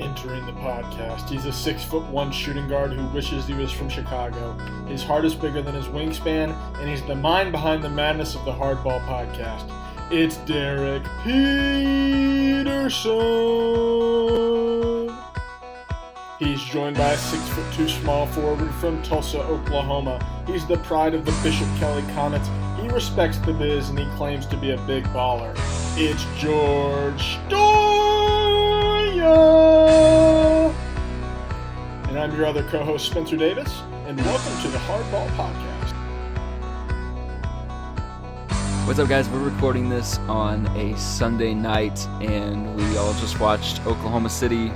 Entering the podcast, he's a six foot one shooting guard who wishes he was from Chicago. His heart is bigger than his wingspan, and he's the mind behind the madness of the Hardball podcast. It's Derek Peterson. He's joined by a six foot two small forward from Tulsa, Oklahoma. He's the pride of the Bishop Kelley Comets. He respects the biz and he claims to be a big baller. It's George Stoya! And I'm your other co host, Spenser Davis, and welcome to the Hardball Podcast. What's up, guys? We're recording this on a Sunday night, and we all just watched Oklahoma City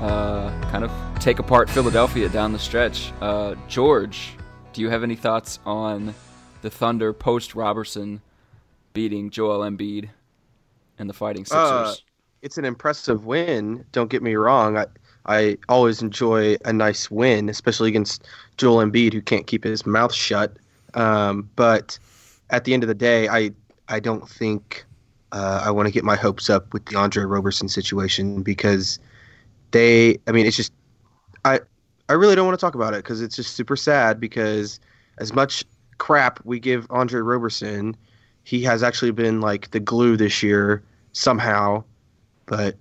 uh, kind of take apart Philadelphia down the stretch. Uh, George, do you have any thoughts on the Thunder post Roberson beating Joel Embiid and the Fighting Sixers? Uh, it's an impressive win. Don't get me wrong. I I always enjoy a nice win, especially against Joel Embiid, who can't keep his mouth shut. Um, but at the end of the day, I I don't think uh, I want to get my hopes up with the Andre Roberson situation because they. I mean, it's just I I really don't want to talk about it because it's just super sad because as much crap we give Andre Roberson, he has actually been like the glue this year somehow. But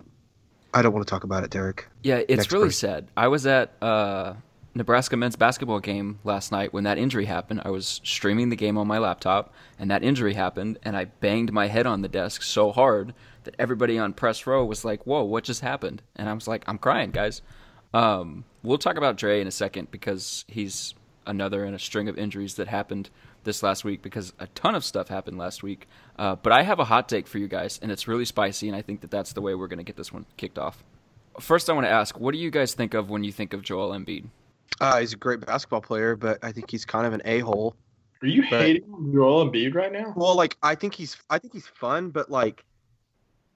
I don't want to talk about it, Derek. Yeah, it's Next really person. sad. I was at uh, Nebraska men's basketball game last night when that injury happened. I was streaming the game on my laptop, and that injury happened, and I banged my head on the desk so hard that everybody on press row was like, "Whoa, what just happened?" And I was like, "I'm crying, guys." Um, we'll talk about Dre in a second because he's another in a string of injuries that happened this last week because a ton of stuff happened last week. Uh, but I have a hot take for you guys, and it's really spicy, and I think that that's the way we're going to get this one kicked off. First, I want to ask, what do you guys think of when you think of Joel Embiid? Uh, he's a great basketball player, but I think he's kind of an a hole. Are you But- hating Joel Embiid right now? Well, like I think he's I think he's fun, but like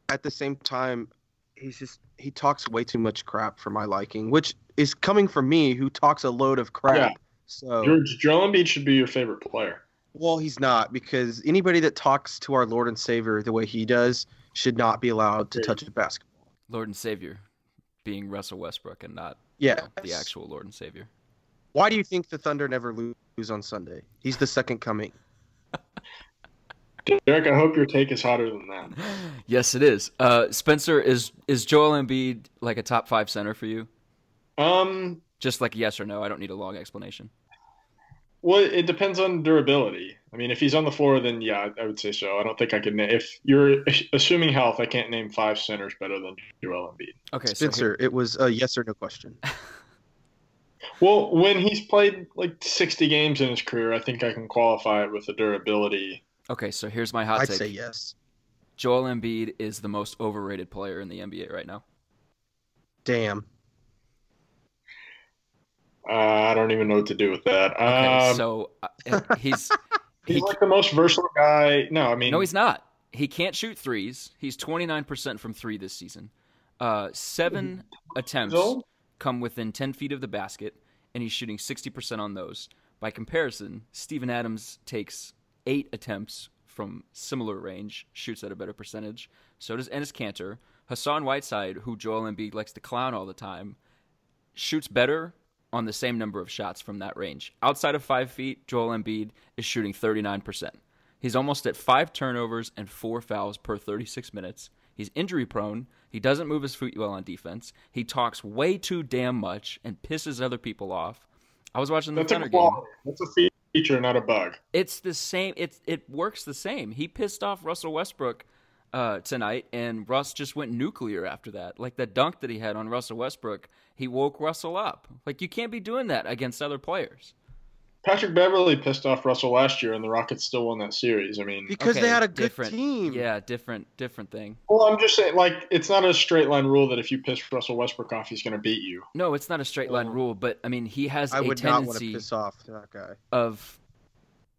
at the same time, he's just he talks way too much crap for my liking, which is coming from me who talks a load of crap. Yeah. So George, Joel Embiid should be your favorite player. well, he's not because anybody that talks to our Lord and Savior the way he does should not be allowed to touch a basketball. Lord and Savior being Russell Westbrook and not Yeah, the actual Lord and Savior. Why do you think the Thunder never lose on Sunday? He's the second coming. Derek, I hope your take is hotter than that. Yes, it is. Uh, Spenser, is is Joel Embiid like a top five center for you? Um, Just like yes or no. I don't need a long explanation. well, it depends on durability. I mean, if he's on the floor, then yeah, I- I would say so. I don't think I could. Na- if you're assuming health, I can't name five centers better than Joel Embiid. Okay, so Spenser, it was a yes or no question. Well, when he's played like 60 games in his career, I think I can qualify it with the durability. okay, so here's my hot take. I'd take. say yes. Joel Embiid is the most overrated player in the NBA right now. Damn. Uh, I don't even know what to do with that. Okay, Um, so uh, he's he's he like the most versatile guy. No, I mean, No, he's not. He can't shoot threes. He's 29% from three this season. Uh, seven attempts old? come within 10 feet of the basket, and he's shooting 60% on those. By comparison, Steven Adams takes eight attempts from similar range, shoots at a better percentage. So does Enes Kanter. Hassan Whiteside, who Joel Embiid likes to clown all the time, shoots better on the same number of shots from that range. Outside of five feet, Joel Embiid is shooting 39%. He's almost at five turnovers and four fouls per 36 minutes. He's injury prone. He doesn't move his feet well on defense. He talks way too damn much and pisses other people off. I was watching the that's Thunder game. That's a feature, not a bug. It's the same. It's it works the same. He pissed off Russell Westbrook uh, tonight, and Russ just went nuclear after that. Like the dunk that he had on Russell Westbrook, he woke Russell up. Like you can't be doing that against other players. Patrick Beverley pissed off Russell last year, and the Rockets still won that series. I mean, Because Okay, they had a good different, team. Yeah, different, different thing. well, I'm just saying, like, it's not a straight line rule that if you piss Russell Westbrook off, he's going to beat you. No, it's not a straight line rule, but I mean, he has I a would not want to tendency piss off that guy. of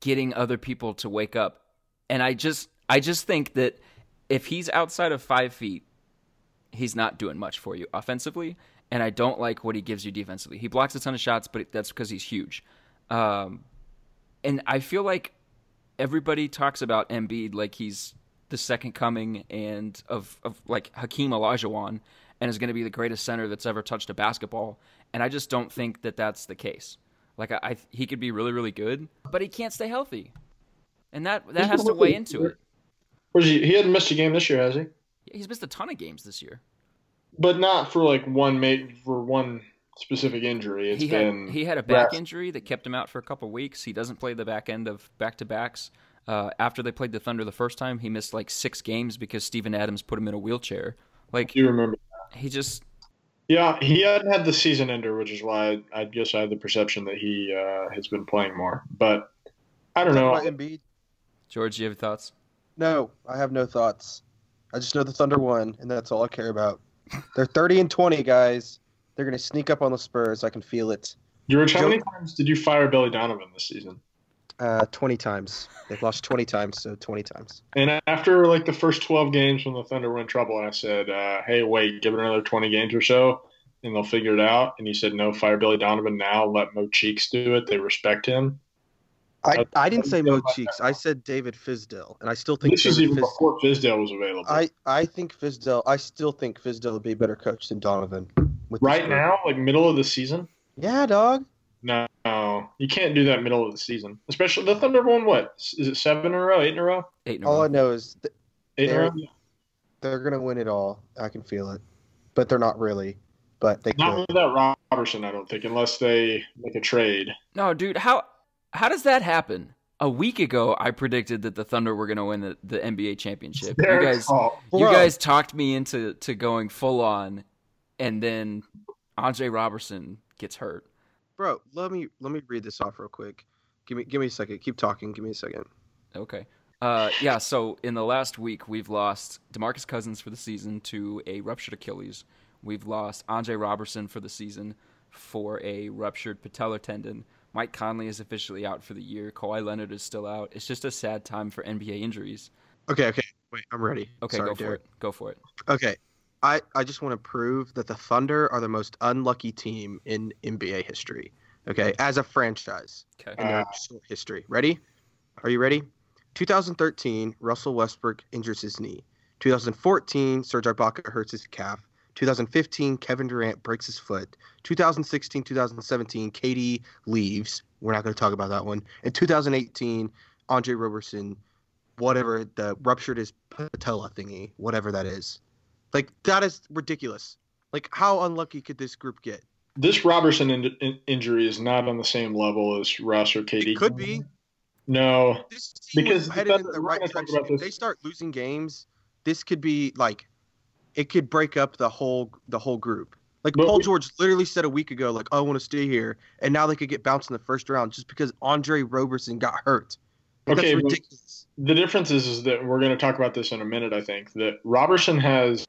getting other people to wake up, and I just, I just think that if he's outside of five feet, he's not doing much for you offensively, and I don't like what he gives you defensively. He blocks a ton of shots, but that's because he's huge. Um, and I feel like everybody talks about Embiid like he's the second coming and of, of like Hakeem Olajuwon, and is going to be the greatest center that's ever touched a basketball. And I just don't think that that's the case. Like I, I he could be really really good, but he can't stay healthy, and that that has to weigh into it. Where's he? He hadn't missed a game this year, has he? Yeah, He's missed a ton of games this year, but not for like one mate for one specific injury. It's he been he had a back injury that kept him out for a couple weeks. He doesn't play the back end of back to backs. Uh, after they played the Thunder the first time, he missed like six games because Steven Adams put him in a wheelchair. Like you remember, that. he just yeah, he hadn't had the season ender, which is why I, I guess I had the perception that he uh, has been playing more. But I don't know. Embiid. George, you have thoughts? No, I have no thoughts. I just know the Thunder won, and that's all I care about. They're 30 and 20, guys. They're going to sneak up on the Spurs. I can feel it. George, how many times did you fire Billy Donovan this season? Uh, 20 times. They've lost 20 times, so 20 times. And after like the first 12 games when the Thunder were in trouble, I said, uh, hey, wait, give it another 20 games or so, and they'll figure it out. And he said, no, fire Billy Donovan now. Let Mo Cheeks do it. They respect him. I, I didn't say Mo Cheeks. I said David Fizdale, and I still think this David is even Fis- before Fizdale was available. I, I think Fizdale. I still think Fizdale would be a better coach than Donovan. right now, like middle of the season. Yeah, dog. No, you can't do that middle of the season. Especially the Thunder won what? Is it seven in a row? Eight in a row? Eight in a row. All I know is th- eight in a row. They're gonna win it all. I can feel it, but they're not really. But they not without Roberson, I don't think, unless they make a trade. No, dude. How how does that happen? A week ago, I predicted that the Thunder were going to win the, the NBA championship. You guys, you guys talked me into to going full on, and then Andre Roberson gets hurt bro. Let me let me read this off real quick. Give me give me a second. Keep talking. Give me a second. Okay. Uh, yeah. So in the last week, we've lost Demarcus Cousins for the season to a ruptured Achilles. We've lost Andre Roberson for the season for a ruptured patellar tendon. Mike Conley is officially out for the year. Kawhi Leonard is still out. It's just a sad time for NBA injuries. Okay, okay. Wait, I'm ready. Okay, Sorry, go for Derek. it. Go for it. Okay. I, I just want to prove that the Thunder are the most unlucky team in NBA history. Okay, as a franchise okay. in their uh, history. Ready? Are you ready? 2013, Russell Westbrook injures his knee. 2014, Serge Ibaka hurts his calf. 2015, Kevin Durant breaks his foot. 2016, 2017, KD leaves. We're not going to talk about that one. In 2018, Andre Roberson, whatever the ruptured his patella thingy, whatever that is. Like that is ridiculous. Like how unlucky could this group get? This Roberson in- in- injury is not on the same level as Russ or KD. It could be. No, because headed in the right they start losing games, this could be like it could break up the whole the whole group. Like but Paul we, George literally said a week ago, like, oh, I want to stay here, and now they could get bounced in the first round just because Andre Roberson got hurt. Like, okay, that's ridiculous. The difference is, is that we're going to talk about this in a minute. I think that Roberson has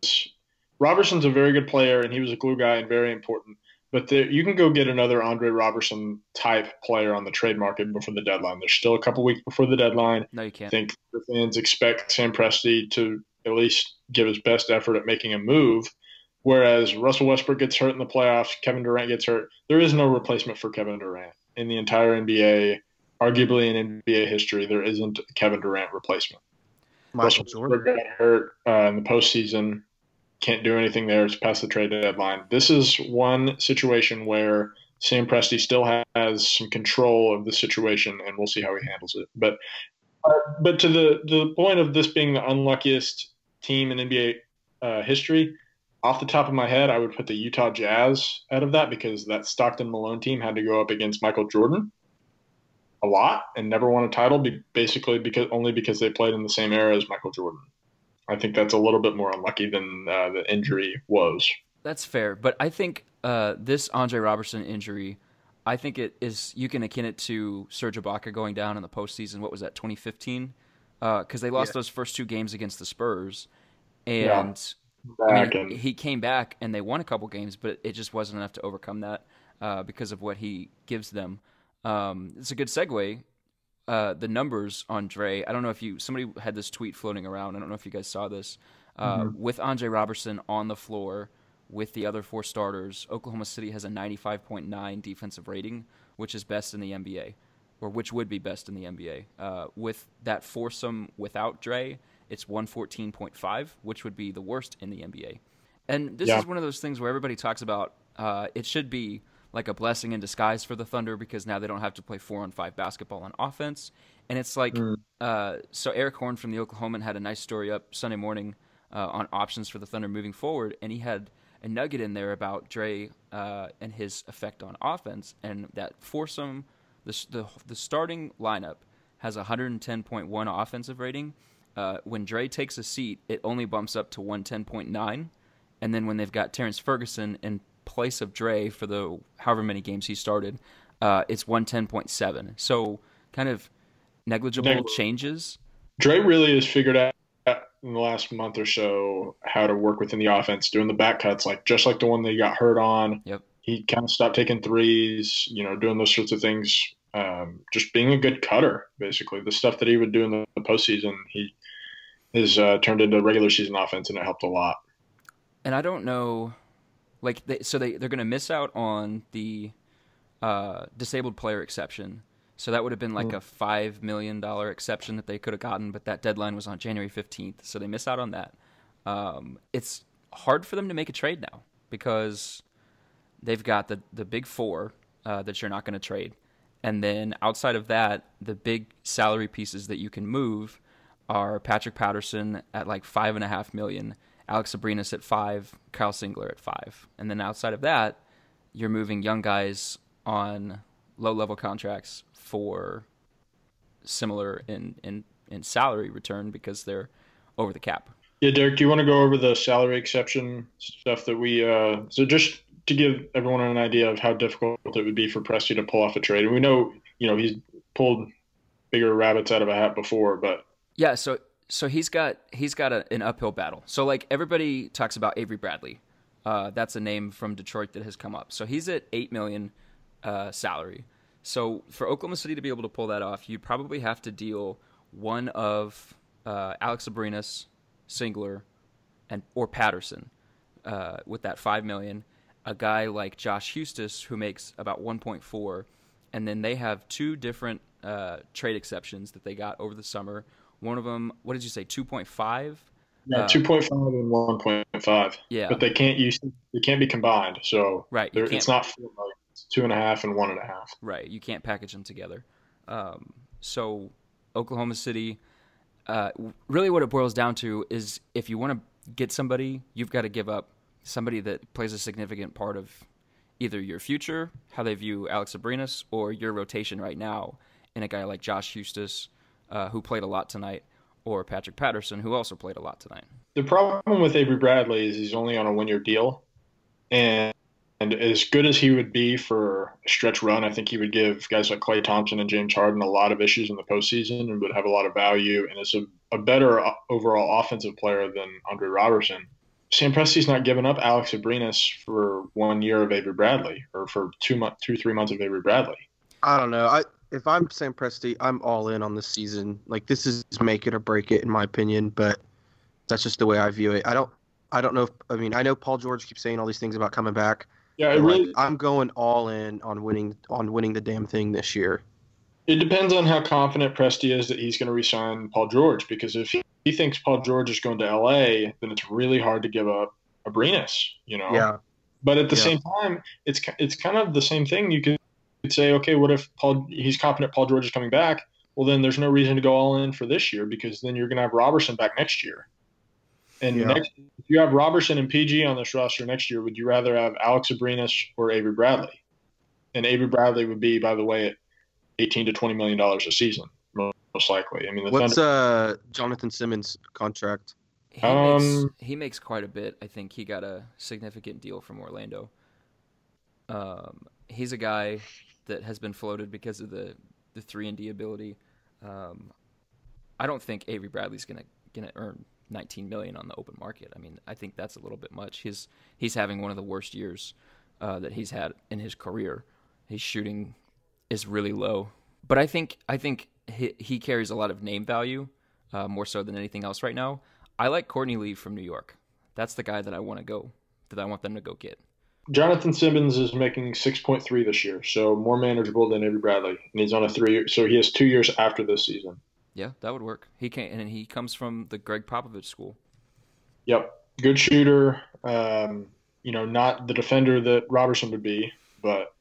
Roberson's a very good player, and he was a glue guy and very important. But there, you can go get another Andre Roberson type player on the trade market before the deadline. There's still a couple weeks before the deadline. No, you can't. I think the fans expect Sam Presti to at least give his best effort at making a move. Whereas Russell Westbrook gets hurt in the playoffs, Kevin Durant gets hurt. There is no replacement for Kevin Durant in the entire NBA arguably in NBA history, there isn't a Kevin Durant replacement. Michael Jordan got hurt uh, in the postseason. Can't do anything there. It's past the trade deadline. This is one situation where Sam Presti still has some control of the situation, and we'll see how he handles it. But uh, but to the the point of this being the unluckiest team in NBA uh, history, off the top of my head, I would put the Utah Jazz out of that because that Stockton Malone team had to go up against Michael Jordan a lot and never won a title, basically because only because they played in the same era as Michael Jordan. I think that's a little bit more unlucky than uh, the injury was. That's fair, but I think uh, this Andre Roberson injury, I think it is you can akin it to Serge Ibaka going down in the postseason. What was that, 2015? Because uh, they lost yeah. those first two games against the Spurs, and yeah. I mean, and... he came back and they won a couple games, but it just wasn't enough to overcome that uh, because of what he gives them. Um, it's a good segue. Uh, the numbers on Dre. I don't know if you somebody had this tweet floating around. I don't know if you guys saw this. Uh, mm-hmm. With Andre Roberson on the floor with the other four starters, Oklahoma City has a 95.9 defensive rating, which is best in the NBA, or which would be best in the NBA. Uh, with that foursome without Dre, it's 114.5, which would be the worst in the NBA. And this Yeah. is one of those things where everybody talks about uh, it should be like a blessing in disguise for the Thunder because now they don't have to play four on five basketball on offense. And it's like, uh, so Erik Horne from the Oklahoman had a nice story up Sunday morning uh, on options for the Thunder moving forward, and he had a nugget in there about Dre uh, and his effect on offense, and that foursome, the the, the starting lineup has a 110.1 offensive rating. Uh, when Dre takes a seat, it only bumps up to 110.9, and then when they've got Terrence Ferguson in place of Dre for the however many games he started, uh, it's 110.7. So kind of negligible Negligible. changes. Dre really has figured out in the last month or so how to work within the offense, doing the back cuts, like just like the one that he got hurt on. Yep. He kind of stopped taking threes, you know, doing those sorts of things. Um, just being a good cutter, basically. The stuff that he would do in the, the postseason, he has uh, turned into regular season offense, and it helped a lot. and I don't know, like, they, so they they're going to miss out on the uh, disabled player exception. So that would have been like a five million dollar exception that they could have gotten, but that deadline was on January fifteenth, so they miss out on that. Um, it's hard for them to make a trade now because they've got the the big four uh, that you're not going to trade, and then outside of that, the big salary pieces that you can move are Patrick Patterson at like five and a half million, Alex Abrines at five, Kyle Singler at five, and then outside of that, you're moving young guys on low level contracts for similar in in in salary return because they're over the cap. Yeah, Derek, do you want to go over the salary exception stuff that we? Uh, so just to give everyone an idea of how difficult it would be for Presti to pull off a trade, and we know, you know, he's pulled bigger rabbits out of a hat before, but Yeah, so so he's got he's got a, an uphill battle. So like everybody talks about Avery Bradley. Uh, that's a name from Detroit that has come up. So he's at eight million uh, salary. So for Oklahoma City to be able to pull that off, you'd probably have to deal one of uh, Alex Abrines, Singler, and or Patterson uh, with that five million. A guy like Josh Huestis who makes about one point four, and then they have two different uh, trade exceptions that they got over the summer. One of them, what did you say, two point five? yeah, Uh, two point five and one point five. Yeah. but they can't use they can't be combined. So Right, you they're- can't- it's not four million. It's two and a half and one and a half. Right, you can't package them together. Um, so Oklahoma City, uh, really, what it boils down to is if you want to get somebody, you've got to give up somebody that plays a significant part of either your future, how they view Alex Abrines, or your rotation right now in a guy like Josh Huestis, uh, who played a lot tonight, or Patrick Patterson, who also played a lot tonight. The problem with Avery Bradley is he's only on a one-year deal, and and as good as he would be for a stretch run, I think he would give guys like Klay Thompson and James Harden a lot of issues in the postseason and would have a lot of value, and is a, a better overall offensive player than Andre Roberson. Sam Presti's not giving up Alex Abrines for one year of Avery Bradley or for two month, two three months of Avery Bradley. I don't know. I if I'm Sam Presti, I'm all in on this season. Like this is make it or break it in my opinion, but that's just the way I view it. I don't I don't know if I mean I know Paul George keeps saying all these things about coming back. Yeah, really like, I'm going all in on winning on winning the damn thing this year. It depends on how confident Presti is that he's going to resign Paul George. Because if he, he thinks Paul George is going to LA, then it's really hard to give up Abrines. You know. Yeah. But at the Yeah. same time, it's it's kind of the same thing. You could say, okay, what if Paul he's confident Paul George is coming back? Well, then there's no reason to go all in for this year because then you're going to have Roberson back next year. And Yeah. next, if you have Roberson and PG on this roster next year, would you rather have Alex Abrines or Avery Bradley? And Avery Bradley would be, by the way, at 18 to 20 million dollars a season, most likely. I mean, the What's Thunder, uh Jonathan Simmons contract? He, Um, makes, he makes quite a bit. I think he got a significant deal from Orlando. Um, he's a guy that has been floated because of the the three and D ability. Um, I don't think Avery Bradley's gonna gonna earn 19 million on the open market. I mean, I think that's a little bit much. He's he's having one of the worst years uh, that he's had in his career. His shooting is really low, but I think I think he, he carries a lot of name value uh, more so than anything else right now. I like Courtney Lee from New York. That's the guy that I want to go that I want them to go get. Jonathan Simmons is making 6.3 this year, so more manageable than Avery Bradley, and he's on a three. So he has two years after this season. Yeah, that would work. He can and he comes from the Gregg Popovich school. Yep. good shooter. Um, you know, not the defender that Roberson would be, but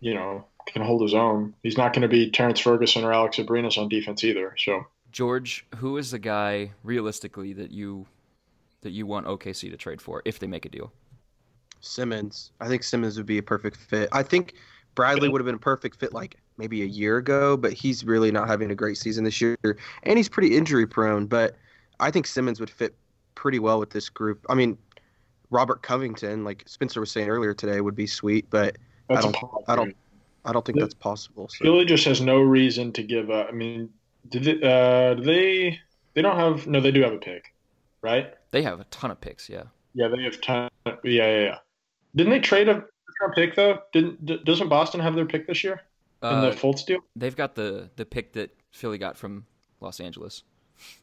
you know, can hold his own. He's not going to be Terrence Ferguson or Alex Abrines on defense either. So, George, who is the guy realistically that you that you want OKC to trade for if they make a deal? Simmons. I think Simmons would be a perfect fit. I think Bradley would have been a perfect fit like maybe a year ago, but he's really not having a great season this year, and he's pretty injury prone. But I think Simmons would fit pretty well with this group. I mean, Robert Covington, like Spenser was saying earlier today, would be sweet, but that's I don't, I don't, I don't think that's possible. So. Philly just has no reason to give up. I mean, did they, uh, they? They don't have. No, they do have a pick, right? They have a ton of picks. Yeah. Yeah, they have ton. Yeah, yeah, yeah. Didn't they trade a pick though? Didn't doesn't Boston have their pick this year in Uh, the Fultz deal? they've got the the pick that Philly got from Los Angeles.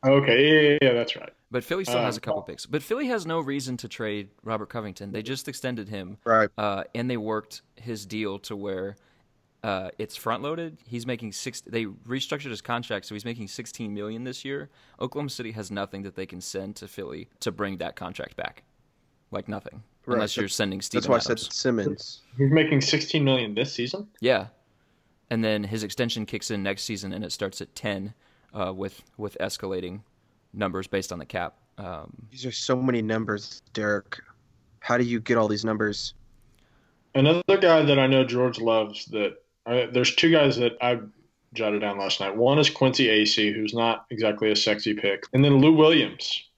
Okay, yeah, yeah, yeah, that's right. But Philly still Uh, has a couple picks. But Philly has no reason to trade Robert Covington. They just extended him, Right. uh, and they worked his deal to where uh, it's front loaded. He's making six. They restructured his contract, so he's making sixteen million this year. Oklahoma City has nothing that they can send to Philly to bring that contract back, like nothing, Right. unless you're sending Steven That's why I said Simmons. He's making 16 million this season. Yeah, and then his extension kicks in next season, and it starts at ten, uh, with with escalating numbers based on the cap. Um, These are so many numbers, Derek. How do you get all these numbers? Another guy that I know George loves. That uh, there's two guys that I jotted down last night. One is Quincy Acy, who's not exactly a sexy pick, and then Lou Williams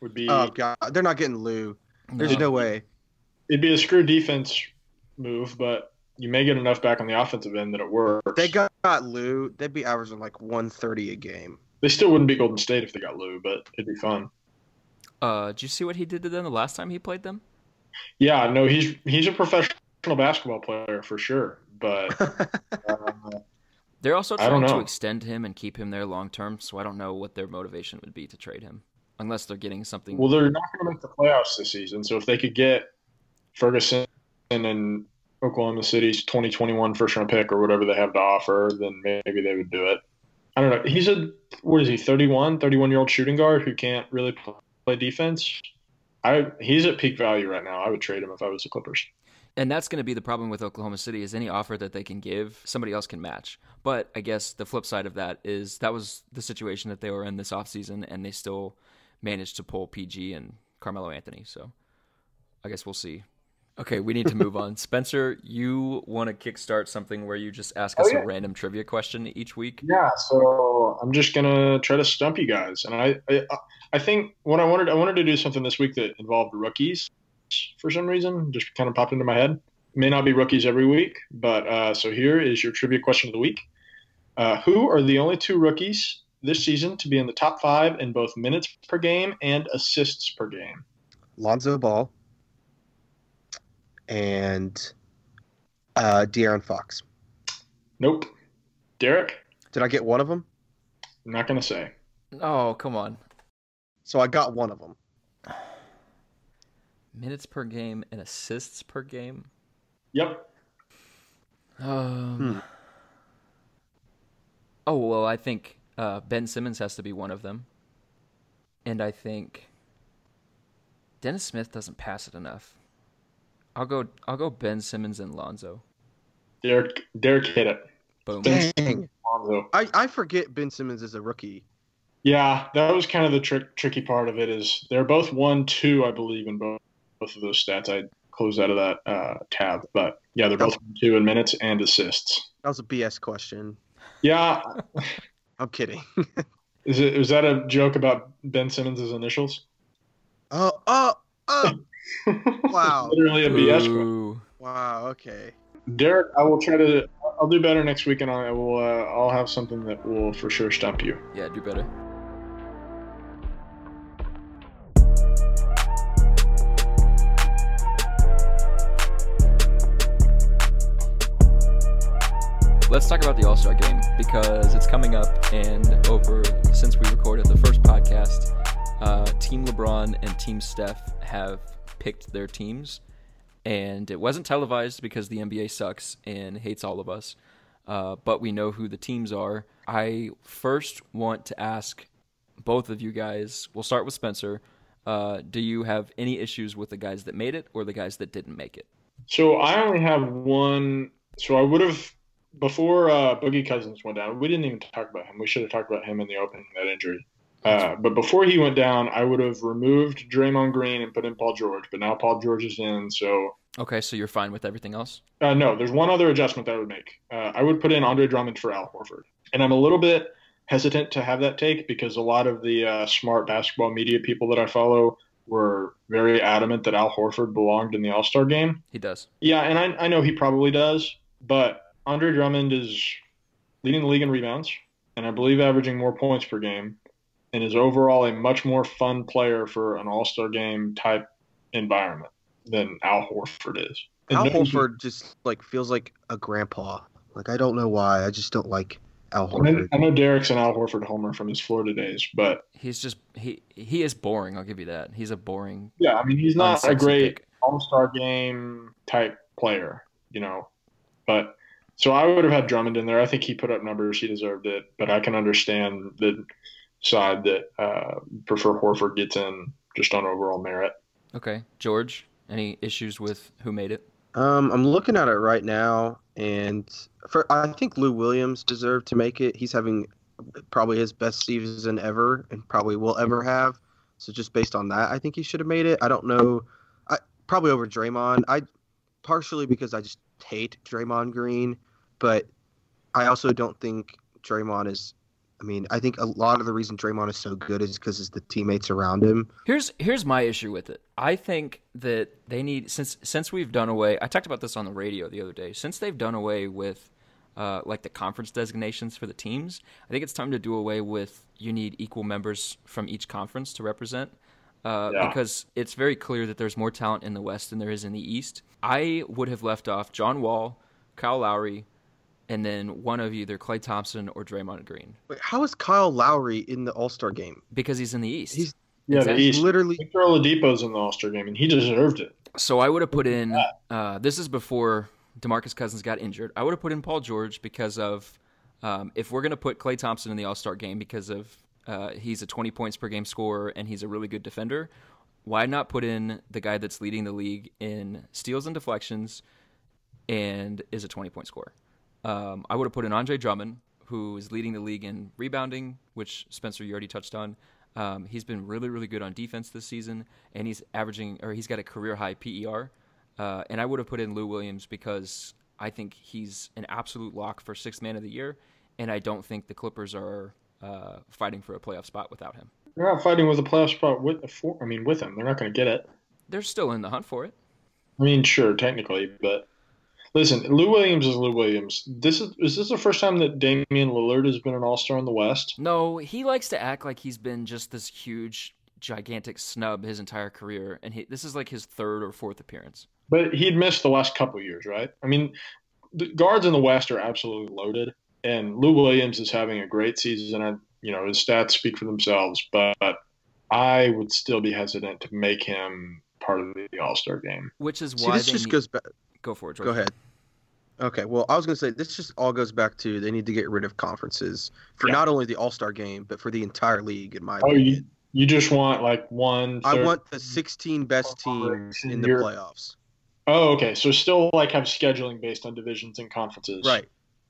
would be. Oh God, they're not getting Lou. There's no way. it'd be a screw defense move, but you may get enough back on the offensive end that it works. They got, got Lou. They'd be averaging like 130 a game. They still wouldn't be Golden State if they got Lou, but it'd be fun. uh, did you see what he did to them the last time he played them? Yeah, no, he's he's a professional basketball player for sure, but uh, They're also I don't trying to extend him and keep him there long term, so I don't know what their motivation would be to trade him, unless they're getting something. well, they're not going to make the playoffs this season. So if they could get Ferguson and Oklahoma City's 2021 first round pick or whatever they have to offer, then maybe they would do it. I don't know. He's a what is he? 31, 31 year old shooting guard who can't really play defense. I he's at peak value right now. I would trade him if I was the Clippers. And that's going to be the problem with Oklahoma City is any offer that they can give, somebody else can match. But I guess the flip side of that is that was the situation that they were in this offseason, and they still managed to pull PG and Carmelo Anthony. So I guess we'll see. Okay, we need to move on. Spenser, you want to kickstart something where you just ask oh, us Oh, yeah. a random trivia question each week? Yeah, so I'm just gonna try to stump you guys, and I, I, I think what I wanted, I wanted to do something this week that involved rookies for some reason, just kind of popped into my head. May not be rookies every week, but uh, so here is your trivia question of the week: uh, Who are the only two rookies this season to be in the top five in both minutes per game and assists per game? Lonzo Ball and uh, De'Aaron Fox. Nope. Derek, Did I get one of them? I'm not gonna say. Oh, come on. So I got one of them. Minutes per game and assists per game? Yep. Um, Hmm. Oh well, I think uh, Ben Simmons has to be one of them, and I think Dennis Smith doesn't pass it enough. I'll go. I'll go Ben Simmons and Lonzo. Derek, Derek hit it. Boom. Dang. Lonzo. I, I forget Ben Simmons is a rookie. Yeah, that was kind of the trick, tricky part of it. Is they're both one, two, I believe, in both both of those stats. I closed out of that uh, tab, but yeah, they're both one, two in minutes and assists. That was a BS question. Yeah, I'm kidding. is it was that a joke about Ben Simmons' initials? oh, oh, oh. Wow. literally a BS. question. Ooh. Wow. Okay. Derek, I will try to. I'll do better next week, and I will. Uh, I'll have something that will for sure stump you. Yeah, do better. Let's talk about the All Star game because it's coming up, and over since we recorded the first podcast, uh, Team LeBron and Team Steph have picked their teams, and it wasn't televised because the NBA sucks and hates all of us. Uh, but we know who the teams are. I first want to ask both of you guys. We'll start with Spenser. Uh, do you have any issues with the guys that made it or the guys that didn't make it? So I only have one. So I would have before uh, Boogie Cousins went down. We didn't even talk about him. We should have talked about him in the opening that injury. Uh, but before he went down, I would have removed Draymond Green and put in Paul George. But now Paul George is in, so Okay, so you're fine with everything else? uh, no. There's one other adjustment that I would make. Uh, I would put in Andre Drummond for Al Horford, and I'm a little bit hesitant to have that take because a lot of the uh, smart basketball media people that I follow were very adamant that Al Horford belonged in the All Star game. He does. Yeah, and I, I know he probably does, but Andre Drummond is leading the league in rebounds, and I believe averaging more points per game, and is overall a much more fun player for an All Star game type environment than Al Horford is. And Al maybe- Horford just like feels like a grandpa. Like I don't know why. I just don't like Al I know, Horford. I know Derek's an Al Horford homer from his Florida days, but He's just he he is boring. I'll give you that. He's a boring. yeah, I mean he's not a great. All Star game type player, you know. But so I would have had Drummond in there. I think he put up numbers. He deserved it. But I can understand the side that uh, prefer Horford gets in just on overall merit. Okay, George. Any issues with who made it? Um, I'm looking at it right now, and for I think Lou Williams deserved to make it. He's having probably his best season ever, and probably will ever have. So just based on that, I think he should have made it. I don't know, I probably over Draymond. I partially because I just hate Draymond Green, but I also don't think Draymond is. I mean, I think a lot of the reason Draymond is so good is because it's the teammates around him. Here's here's my issue with it. I think that they need since since we've done away. I talked about this on the radio the other day. Since they've done away with uh, like the conference designations for the teams, I think it's time to do away with you need equal members from each conference to represent. Uh, Yeah. Because it's very clear that there's more talent in the West than there is in the East. I would have left off John Wall, Kyle Lowry, and then one of either Klay Thompson or Draymond Green Wait, how is Kyle Lowry in the All Star game? because he's in the East. He's Yeah, Exactly. the East. literally Victor Oladipo's in the All Star game, and he deserved it. So I would have put in. Uh, this is before Demarcus Cousins got injured. I would have put in Paul George because of um, if we're going to put Klay Thompson in the All Star game because of uh, he's a 20 points per game scorer and he's a really good defender. Why not put in the guy that's leading the league in steals and deflections and is a 20 point scorer? Um, I would have put in Andre Drummond, who is leading the league in rebounding, which Spenser you already touched on. Um, he's been really, really good on defense this season, and he's averaging or he's got a career high PER. Uh, and I would have put in Lou Williams because I think he's an absolute lock for sixth man of the year, and I don't think the Clippers are uh, fighting for a playoff spot without him. They're not fighting with a playoff spot with for, I mean with him. They're not going to get it. They're still in the hunt for it. I mean, sure, technically, but listen, Lou Williams is Lou Williams. This is is this the first time that Damian Lillard has been an All Star in the West? No, he likes to act like he's been just this huge, gigantic snub his entire career, and he, this is like his third or fourth appearance. But he'd missed the last couple years, right? I mean, the guards in the West are absolutely loaded, and Lou Williams is having a great season. And you know his stats speak for themselves, but I would still be hesitant to make him part of the All Star game. Which is see why this just need- goes back. Go for it. George. Go ahead. Okay, well, I was going to say this just all goes back to they need to get rid of conferences for Yeah. not only the All Star game but for the entire league. In my Oh, opinion, you you just want like one. I want the 16 best teams in the You're- playoffs. Oh, okay. So still like have scheduling based on divisions and conferences. Right,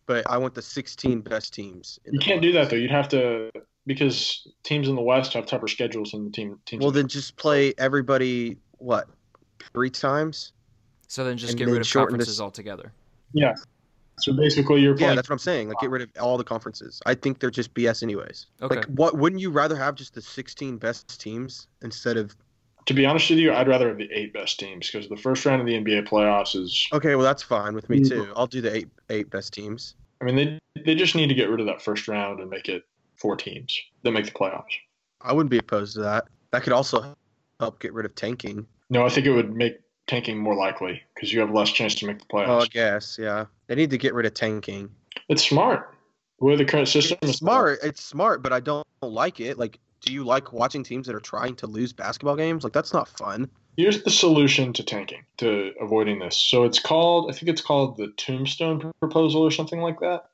but I want the 16 best teams. In You the can't do that though. You'd have to because teams in the West have tougher schedules than the team teams. Well, in the then just play everybody what three times? So then just And get then rid of conferences this- altogether. yeah. So basically, you're Yeah, playing. that's what I'm saying. Like, get rid of all the conferences. I think they're just BS anyways. Okay. Like, what wouldn't you rather have just the 16 best teams instead of? to be honest with you, I'd rather have the eight best teams because the first round of the NBA playoffs is. Okay, well that's fine with me too. I'll do the eight eight best teams. I mean, they they just need to get rid of that first round and make it four teams that make the playoffs. I wouldn't be opposed to that. That could also help get rid of tanking. No, I think it would make tanking more likely because you have less chance to make the playoffs. Oh, I guess yeah. They need to get rid of tanking. It's smart. Way the current system It's is smart. It's smart, but I don't like it. Like, do you like watching teams that are trying to lose basketball games? Like, that's not fun. Here's the solution to tanking, to avoiding this. So it's called, I think it's called the Tombstone proposal or something like that.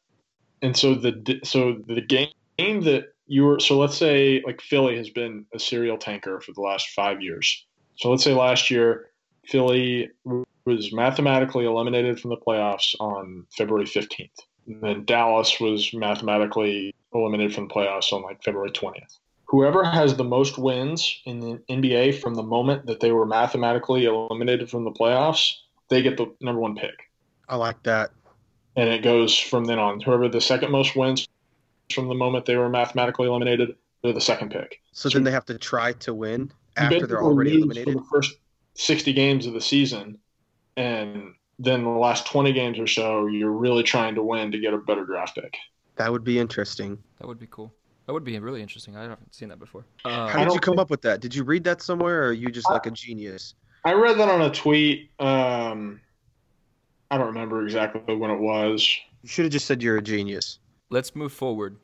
And so the so the game that you were so let's say like Philly has been a serial tanker for the last five years. So let's say last year Philly was mathematically eliminated from the playoffs on February 15th. And then Dallas was mathematically eliminated from the playoffs on like February 20th. Whoever has the most wins in the NBA from the moment that they were mathematically eliminated from the playoffs, they get the number one pick. I like that. And it goes from then on. Whoever the second most wins from the moment they were mathematically eliminated, they're the second pick. So, so then they have to try to win after they're already eliminated. The first 60 games of the season, and then the last 20 games or so, you're really trying to win to get a better draft pick. That would be interesting. That would be cool. That would be really interesting. I haven't seen that before. Uh, How did you come think... up with that? Did you read that somewhere, or are you just like a genius? I read that on a tweet. Um, I don't remember exactly when it was. You should have just said you're a genius. Let's move forward.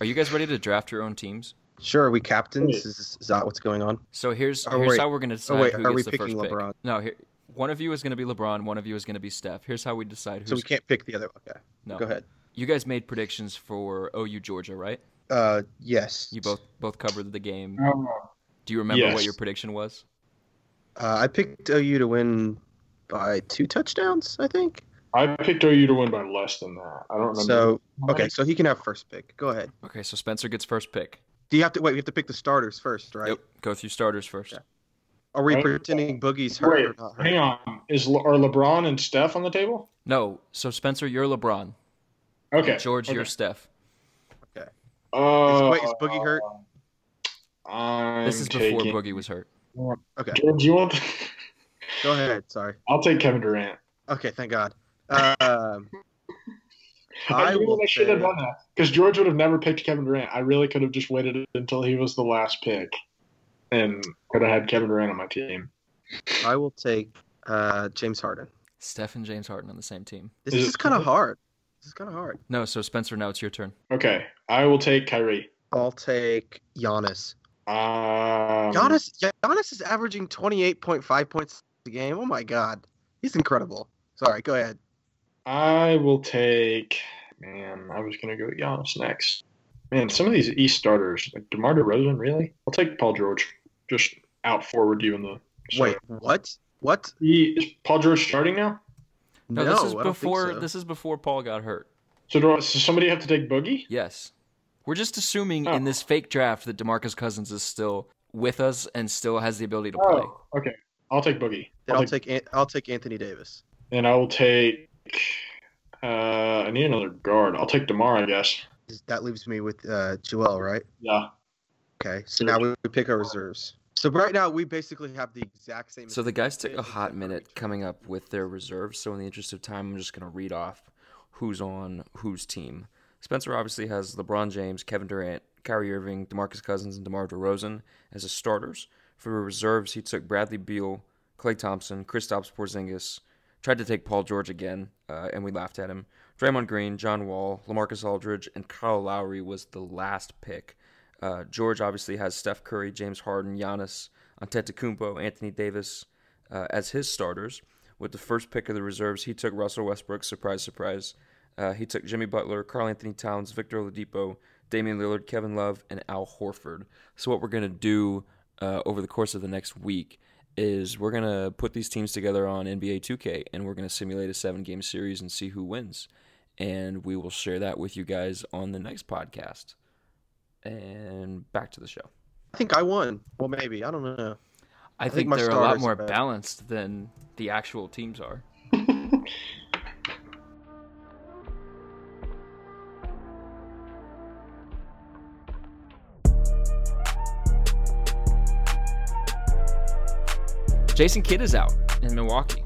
Are you guys ready to draft your own teams? Sure. Are we captains? Is, is that what's going on? So here's here's wait, how we're going to decide oh, wait, who are gets we the picking first LeBron? pick. No, here, one of you is going to be LeBron. One of you is going to be Steph. Here's how we decide. Who's, so we can't pick the other. one. Okay. No. Go ahead. You guys made predictions for OU Georgia, right? Uh, yes. You both both covered the game. Um, Do you remember yes. what your prediction was? Uh, I picked OU to win by two touchdowns. I think. I picked OU to win by less than that. I don't remember. So okay, so he can have first pick. Go ahead. Okay, so Spenser gets first pick. Do you have to wait? We have to pick the starters first, right? Yep. Go through starters first. Yeah. Are we Right. pretending Boogie's hurt Wait, or not hurt? hang on. Is Le- are LeBron and Steph on the table? No. So Spenser, you're LeBron. Okay. George, okay. you're Steph. Okay. Uh, wait, is Boogie hurt? I'm This is before. Boogie was hurt. Okay, George, you want? go ahead. Sorry. I'll take Kevin Durant. Okay, thank God. Um, I, I really will should have done that because George would have never picked Kevin Durant. I really could have just waited until he was the last pick, and could have had Kevin Durant on my team. I will take uh, James Harden. Steph and James Harden on the same team. This Is is kind of hard. This is kind of hard. No, so Spenser, now it's your turn. Okay, I will take Kyrie. I'll take Giannis. Um, Giannis, Giannis is averaging 28.5 points a game. Oh my God, he's incredible. Sorry, go ahead. I will take. Man, I was gonna go with Giannis next. Man, some of these East starters, like DeMar DeRozan, really? I'll take Paul George. Just out forward you in the. Wait, what? What? He, is Paul George starting now? No, No, this is I don't think before so. this is before Paul got hurt. So, do I, so somebody have to take Boogie? Yes. We're just assuming Oh. in this fake draft that DeMarcus Cousins is still with us and still has the ability to oh, play. Oh, okay. I'll take Boogie. Then I'll I'll take, take I'll take Anthony Davis. and I will take. Uh, I need another guard. I'll take Demar, I guess. That leaves me with uh, Joel, right? Yeah. Okay, so now we we pick our reserves. So right now we basically have the exact same. So the guys took a hot minute coming up with their reserves. So in the interest of time, I'm just going to read off who's on whose team. Spenser obviously has LeBron James, Kevin Durant, Kyrie Irving, DeMarcus Cousins, and DeMar DeRozan as his starters. For the reserves, he took Bradley Beal, Klay Thompson, Kristaps Porzingis, tried to take Paul George again, uh, and we laughed at him. Draymond Green, John Wall, LaMarcus Aldridge, and Kyle Lowry was the last pick. Uh, George obviously has Steph Curry, James Harden, Giannis, Antetokounmpo, Anthony Davis uh, as his starters. With the first pick of the reserves, he took Russell Westbrook. Surprise, surprise. Uh, he took Jimmy Butler, Karl-Anthony Towns, Victor Oladipo, Damian Lillard, Kevin Love, and Al Horford. So what we're gonna do uh, over the course of the next week is we're gonna put these teams together on NBA 2K, and we're gonna simulate a seven-game series and see who wins. And we will share that with you guys on the next podcast. And back to the show. I think I won. Well, maybe I don't know. I, think think, my they're a lot more balanced than the actual teams are. Jason Kidd is out in Milwaukee.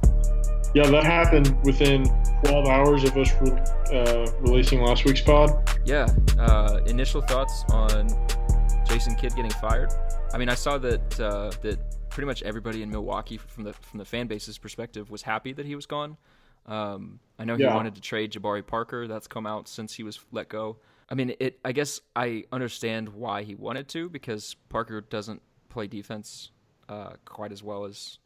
Yeah, that happened within 12 hours of us re- uh, releasing last week's pod. Yeah. Uh, initial thoughts on Jason Kidd getting fired? I mean, I saw that uh, that pretty much everybody in Milwaukee, from the from the fan base's perspective, was happy that he was gone. Um, I know he Yeah. wanted to trade Jabari Parker. That's come out since he was let go. I mean, it. I guess I understand why he wanted to because Parker doesn't play defense uh, quite as well as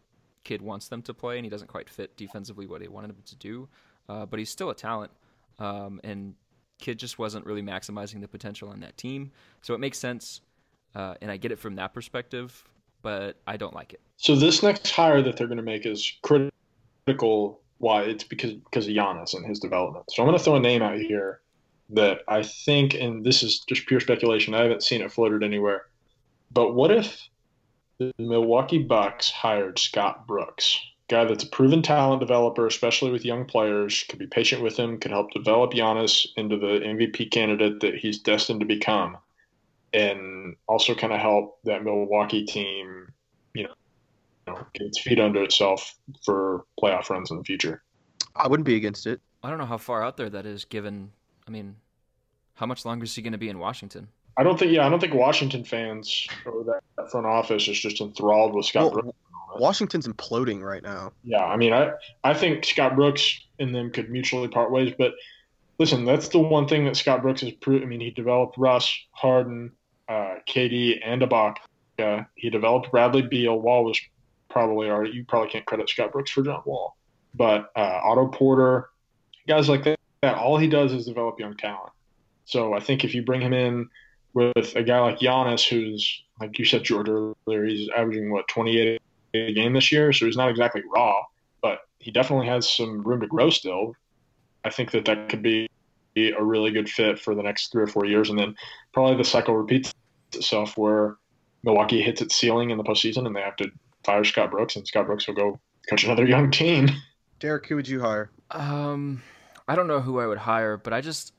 Kidd wants them to play, and he doesn't quite fit defensively what he wanted him to do. Uh, but he's still a talent, um, and Kidd just wasn't really maximizing the potential on that team. So it makes sense, uh, and I get it from that perspective, but I don't like it. So this next hire that they're going to make is critical. Why? It's because because of Giannis and his development. So I'm going to throw a name out here that I think, and this is just pure speculation. I haven't seen it floated anywhere. But what if the Milwaukee Bucks hired Scott Brooks? guy that's a proven talent developer, especially with young players, could be patient with him, could help develop Giannis into the MVP candidate that he's destined to become, and also kind of help that Milwaukee team, you know, you know, get its feet under itself for playoff runs in the future. I wouldn't be against it. I don't know how far out there that is, given. I mean, how much longer is he going to be in Washington? I don't think. Yeah, I don't think Washington fans or that front office is just enthralled with Scott well, Brooks. Washington's imploding right now. Yeah, I mean, I I think Scott Brooks and them could mutually part ways. But listen, that's the one thing that Scott Brooks has proved. I mean, he developed Russ, Harden, uh, KD, and Ibaka. he developed Bradley Beal. Wall was probably already. You probably can't credit Scott Brooks for John Wall, but uh, Otto Porter, guys like that. All he does is develop young talent. So I think if you bring him in with a guy like Giannis, who's like you said, George earlier, he's averaging what 28 a game this year, so he's not exactly raw, but he definitely has some room to grow still. I think that that could be a really good fit for the next three or four years, and then probably the cycle repeats itself where Milwaukee hits its ceiling in the postseason, and they have to fire Scott Brooks, and Scott Brooks will go coach another young team. Derek, who would you hire? Um, I don't know who I would hire, but I just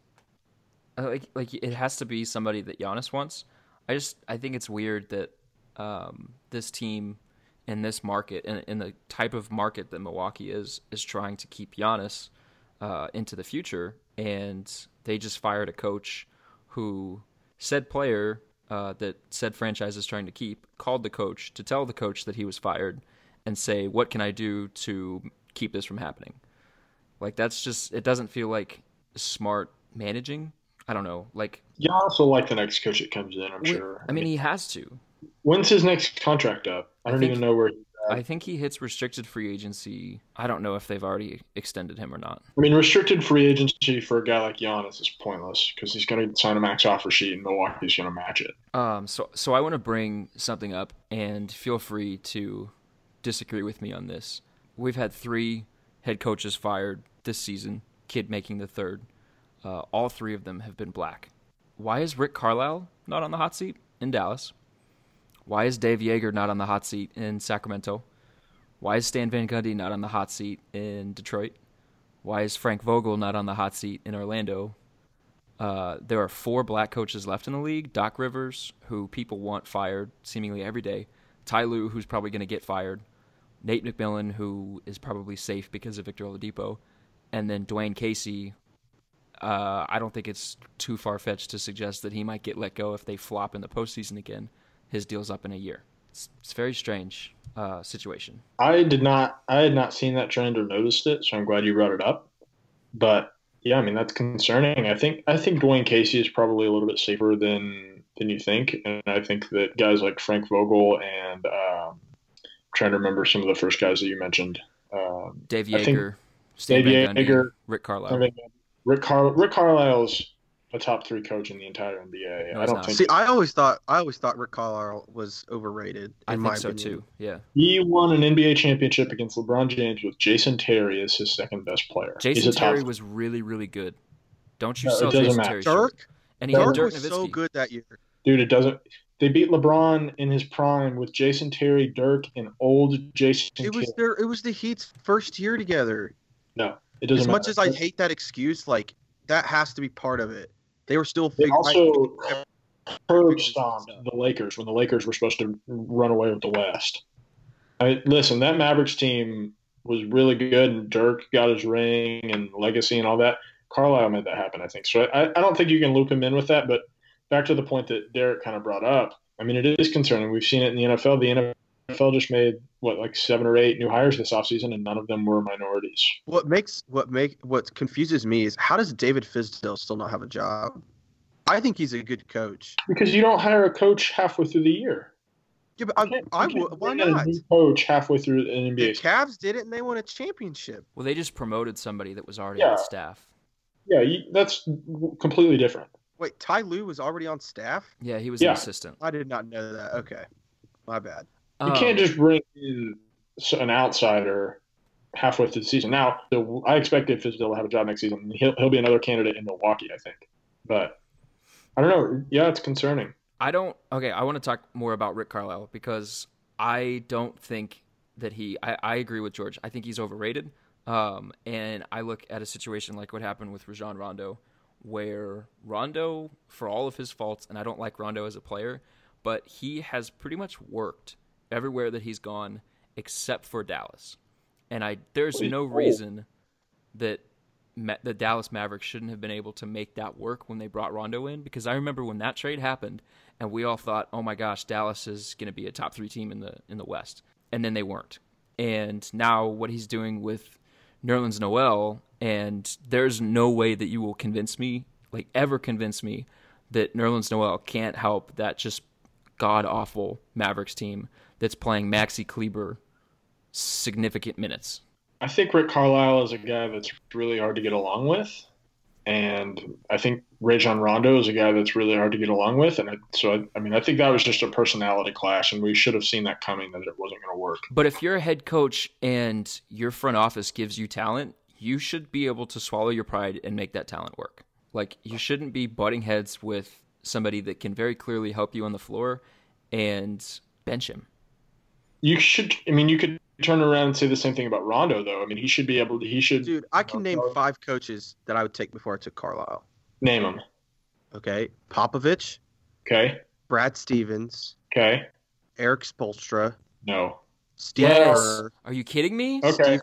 like like it has to be somebody that Giannis wants. I just I think it's weird that um, this team in this market and in, in, the type of market that Milwaukee is is trying to keep Giannis uh, into the future, and they just fired a coach who said player uh, that said franchise is trying to keep called the coach to tell the coach that he was fired and say what can I do to keep this from happening. Like that's just it doesn't feel like smart managing. I don't know. Like yeah, also like the next coach that comes in. I'm we, sure. I mean, he has to. When's his next contract up? I, don't think, even know where. I think he hits restricted free agency. I don't know if they've already extended him or not. I mean, restricted free agency for a guy like Giannis is pointless because he's going to sign a max offer sheet and Milwaukee's going to match it. Um, so so I want to bring something up, and feel free to disagree with me on this. We've had three head coaches fired this season. Kidd making the third. Uh, all three of them have been black. Why is Rick Carlisle not on the hot seat in Dallas? Why is Dave Joerger not on the hot seat in Sacramento? Why is Stan Van Gundy not on the hot seat in Detroit? Why is Frank Vogel not on the hot seat in Orlando? Uh, there are four black coaches left in the league. Doc Rivers, who people want fired seemingly every day. Ty Lue, who's probably going to get fired. Nate McMillan, who is probably safe because of Victor Oladipo. And then Dwane Casey. Uh, I don't think it's too far fetched to suggest that he might get let go if they flop in the postseason again his deal's up in a year. It's, it's a very strange uh, situation. I did not, I had not seen that trend or noticed it, so I'm glad you brought it up. But yeah, I mean that's concerning. I think I think Dwane Casey is probably a little bit safer than than you think, and I think that guys like Frank Vogel and um, trying to remember some of the first guys that you mentioned. Um, Dave Joerger, Dave Joerger, Rick Carlisle. Rick, Car- Rick Carlisle's a top three coach in the entire NBA. No, I don't not. think. See, I always thought I always thought Rick Carlisle was overrated. I think so opinion. too. Yeah. He won an NBA championship against LeBron James with Jason Terry as his second best player. Jason Terry was really really good. Don't you no, sell Jason matter. Terry? Dirk. And he Dirk, Dirk was so good that year. Dude, it doesn't. They beat LeBron in his prime with Jason Terry, Dirk, and old Jason. It was their. It was the Heat's first year together. No, it doesn't. As matter. much as I hate that excuse, like that has to be part of it. They were still. They also curb stomped the Lakers when the Lakers were supposed to run away with the West. I mean, listen, that Mavericks team was really good, and Dirk got his ring and legacy and all that. Carlisle made that happen, I think. So I, I don't think you can loop him in with that. But back to the point that Derek kind of brought up, I mean, it is concerning. We've seen it in the NFL. The NFL just made what like seven or eight new hires this offseason, and none of them were minorities. What makes what make what confuses me is how does David Fizdale still not have a job? I think he's a good coach because you don't hire a coach halfway through the year. Yeah, but I, I, why not? coach halfway through an NBA. The Cavs did it and they won a championship. Well, they just promoted somebody that was already yeah. on staff. Yeah, you, that's completely different. Wait, Ty Lue was already on staff? Yeah, he was Yeah. an assistant. I did not know that. Okay. My bad. You Um, can't just bring in an outsider halfway through the season. Now, the, I expect Dave Fizdale to have a job next season. He'll, he'll be another candidate in Milwaukee, I think. But I don't know. Yeah, it's concerning. I don't. Okay, I want to talk more about Rick Carlisle because I don't think that he. I, I agree with George. I think he's overrated. Um, and I look at a situation like what happened with Rajon Rondo, where Rondo, for all of his faults, and I don't like Rondo as a player, but he has pretty much worked everywhere that he's gone except for Dallas. And I there's no oh. reason that Ma- the Dallas Mavericks shouldn't have been able to make that work when they brought Rondo in because I remember when that trade happened and we all thought, "Oh my gosh, Dallas is going to be a top 3 team in the in the West." And then they weren't. And now what he's doing with Nerlens Noel and there's no way that you will convince me, like ever convince me that Nerlens Noel can't help that just god awful Mavericks team that's playing Maxi Kleber significant minutes. I think Rick Carlisle is a guy that's really hard to get along with. And I think Rajon Rondo is a guy that's really hard to get along with. And I, so, I, I mean, I think that was just a personality clash, and we should have seen that coming that it wasn't going to work. But if you're a head coach and your front office gives you talent, you should be able to swallow your pride and make that talent work. Like you shouldn't be butting heads with somebody that can very clearly help you on the floor and bench him. You should, I mean, you could turn around and say the same thing about Rondo, though. I mean, he should be able to, he should Dude, I can name Carlisle. five coaches that I would take before I took Carlisle. name them. Okay. Popovich, Okay. Brad Stevens, Okay. Erik Spoelstra, No. Steve Yes. Kerr. Are you kidding me? Okay.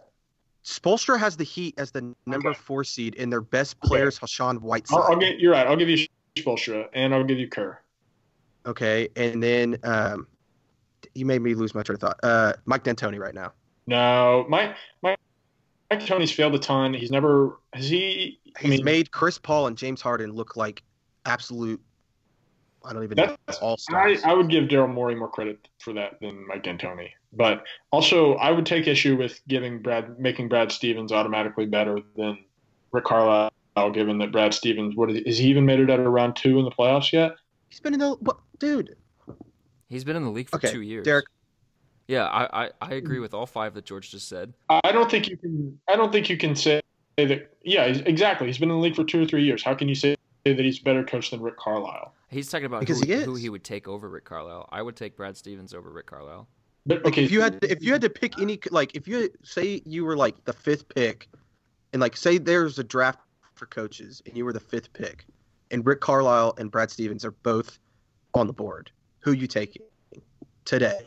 Spoelstra has the Heat as the number Okay. four seed, and their best player is Hassan Whiteside. I'll, I'll get, you're right. I'll give you Spoelstra, and I'll give you Kerr. Okay, and then um, you made me lose my train of thought. Uh, Mike D'Antoni right now. No, Mike, Mike, Mike D'Antoni's failed a ton. He's never, has he, I He's mean, made Chris Paul and James Harden look like absolute. I don't even know That's- all I. I would give Daryl Morey more credit for that than Mike D'Antoni. But also, I would take issue with giving Brad, making Brad Stevens automatically better than Rick Carlisle, given that Brad Stevens, what is, is he even made it out of round two in the playoffs yet? He's been in the what, dude. He's been in the league for Okay, two years. Derek. Yeah, I, I, I agree with all five that George just said. I don't think you can. I don't think you can say that. Yeah, exactly. He's been in the league for two or three years. How can you say that he's a better coach than Rick Carlisle? He's talking about Because who, he is. who he would take over Rick Carlisle. I would take Brad Stevens over Rick Carlisle. But Like okay, if you had to, if you had to pick any like if you say you were like the fifth pick, and like say there's a draft for coaches and you were the fifth pick, and Rick Carlisle and Brad Stevens are both on the board, who you taking today?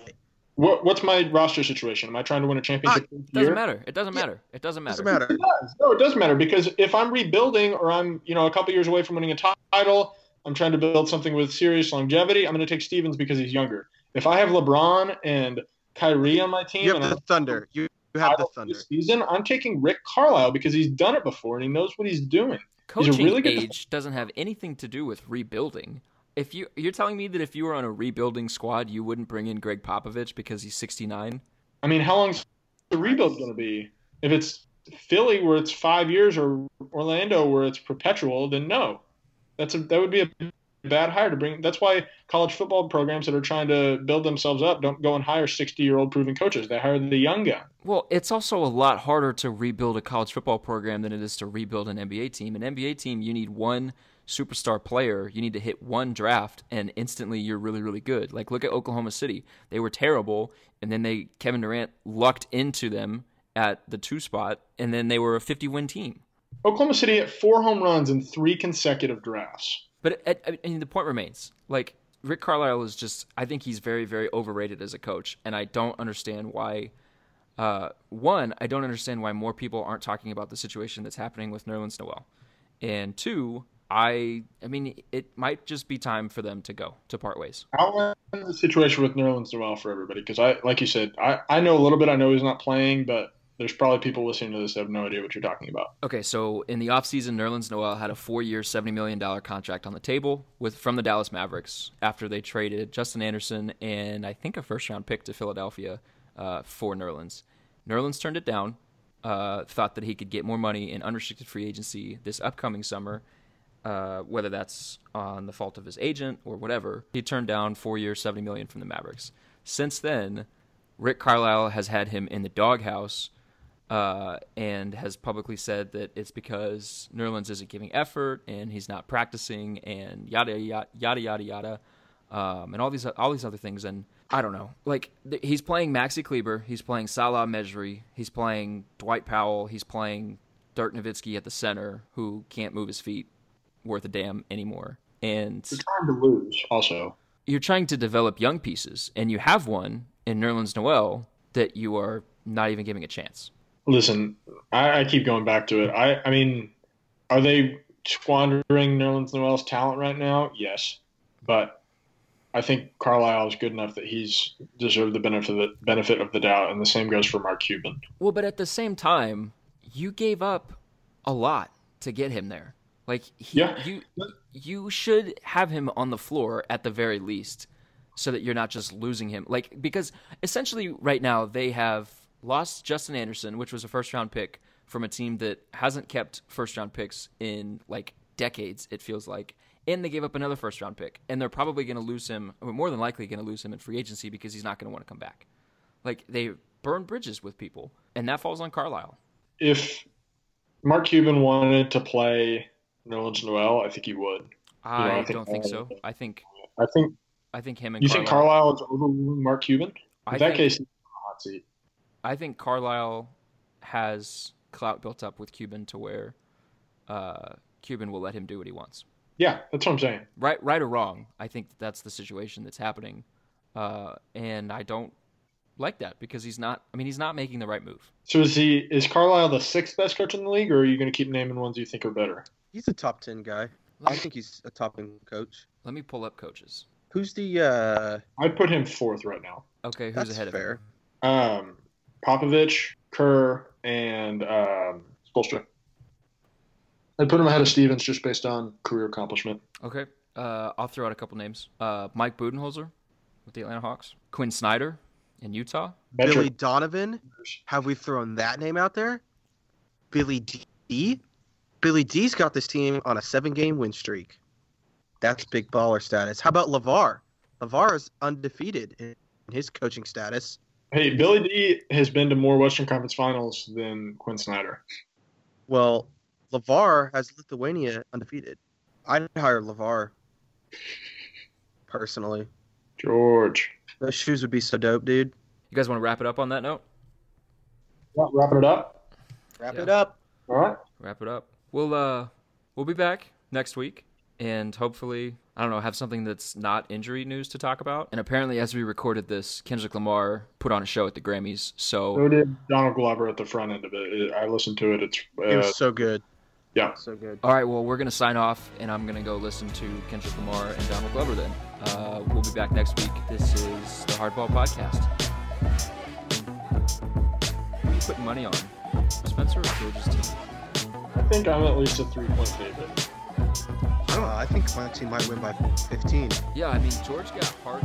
what, what's my roster situation? Am I trying to win a championship? Uh, this Doesn't year? matter. It doesn't Yeah. matter. It doesn't matter. It doesn't matter. It does. No, it does matter because if I'm rebuilding or I'm, you know, a couple years away from winning a title, I'm trying to build something with serious longevity. I'm going to take Stevens because he's younger. If I have LeBron and Kyrie on my team You have and the I'm Thunder. You, you have the Thunder. season, I'm taking Rick Carlisle because he's done it before and he knows what he's doing. He's a Coaching really good- age doesn't have anything to do with rebuilding. If you you're telling me that if you were on a rebuilding squad, you wouldn't bring in Gregg Popovich because he's 69. I mean, how long's the rebuild going to be? If it's Philly where it's five years or Orlando where it's perpetual, then no. That's a that would be a bad hire to bring. That's why college football programs that are trying to build themselves up don't go and hire sixty-year-old proven coaches. They hire the young guy. Well, it's also a lot harder to rebuild a college football program than it is to rebuild an NBA team. An NBA team, you need one superstar player, you need to hit one draft, and instantly you're really, really good. Like look at Oklahoma City; they were terrible, and then they Kevin Durant lucked into them at the two spot, and then they were a 50 win team. Oklahoma City hit four home runs in three consecutive drafts. But I mean, the point remains, like Rick Carlisle is just, I think he's very, very overrated as a coach, and I don't understand why. Uh, one, I don't understand why more people aren't talking about the situation that's happening with Nerlens Noel, and two, I, I mean, it might just be time for them to go to part ways. Outline the situation with Nerlens Noel for everybody because I, like you said, I, I know a little bit. I know he's not playing, but there's probably people listening to this that have no idea what you're talking about. Okay, so in the offseason, Nerlens Noel had a four-year, $70 million contract on the table with from the Dallas Mavericks after they traded Justin Anderson and I think a first-round pick to Philadelphia uh, for Nerlens. Nerlens turned it down, uh, thought that he could get more money in unrestricted free agency this upcoming summer, uh, whether that's on the fault of his agent or whatever. He turned down four years, seventy million from the Mavericks. Since then, Rick Carlisle has had him in the doghouse. Uh, and has publicly said that it's because Nerlens isn't giving effort and he's not practicing and yada yada yada yada yada, um, and all these all these other things. And I don't know. Like th- he's playing Maxi Kleber, he's playing Salah Mejri, he's playing Dwight Powell, he's playing Dirk Nowitzki at the center, who can't move his feet worth a damn anymore. And You're trying to lose, also. you're trying to develop young pieces, and you have one in Nerlens Noel that you are not even giving a chance. Listen, I, I keep going back to it. I, I mean, are they squandering Nerlens Noel's talent right now? Yes, but I think Carlisle is good enough that he's deserved the benefit of the benefit of the doubt, and the same goes for Mark Cuban. Well, but at the same time, you gave up a lot to get him there. Like he, Yeah. you you should have him on the floor at the very least so that you're not just losing him. Like because essentially right now they have lost Justin Anderson, which was a first round pick from a team that hasn't kept first round picks in like decades it feels like. And they gave up another first round pick and they're probably going to lose him, or more than likely going to lose him in free agency because he's not going to want to come back. Like they burn bridges with people and that falls on Carlisle. If Mark Cuban wanted to play Nerlens Noel, I think he would. I, I think don't think so. Carlisle- I think I think I think him and you think Carlisle is overruling Mark Cuban. In I that think, case, he's on the hot seat. I think Carlisle has clout built up with Cuban to where uh, Cuban will let him do what he wants. Yeah, that's what I'm saying. Right, right or wrong, I think that that's the situation that's happening, uh, and I don't like that because he's not. I mean, he's not making the right move. So is he? Is Carlisle the sixth best coach in the league, or are you going to keep naming ones you think are better? He's a top ten guy. I think he's a top ten coach. Let me pull up coaches. Who's the uh I'd put him fourth right now. Okay, who's That's ahead fair. of him? Um, Popovich, Kerr, and um, Spoelstra. I'd put him ahead of Stevens just based on career accomplishment. Okay, uh, I'll throw out a couple names. Uh, Mike Budenholzer with the Atlanta Hawks. Quin Snyder in Utah. Metric- Billy Donovan? Have we thrown that name out there? Billy D? Billy D's got this team on a seven game win streak. That's big baller status. How about LeVar? LeVar is undefeated in his coaching status. Hey, Billy D has been to more Western Conference Finals than Quin Snyder. Well, LeVar has Lithuania undefeated. I'd hire LeVar personally. George. Those shoes would be so dope, dude. You guys want to wrap it up on that note? Yeah, wrapping it up. Wrap Yeah. it up. All right. wrap it up. We'll uh we'll be back next week and hopefully I don't know have something that's not injury news to talk about. And apparently, as we recorded this, Kendrick Lamar put on a show at the Grammys. So So did Donald Glover at the front end of it. I listened to it. It's It uh, was so good. yeah. So good. all right, well we're gonna sign off and I'm gonna go listen to Kendrick Lamar and Donald Glover. Then uh, we'll be back next week. This is the Hardball Podcast. Who are you putting money on? Spenser or George's team? I think I'm at least a three point favorite. I don't know. I think my team might win by 15. Yeah, I mean George got hard.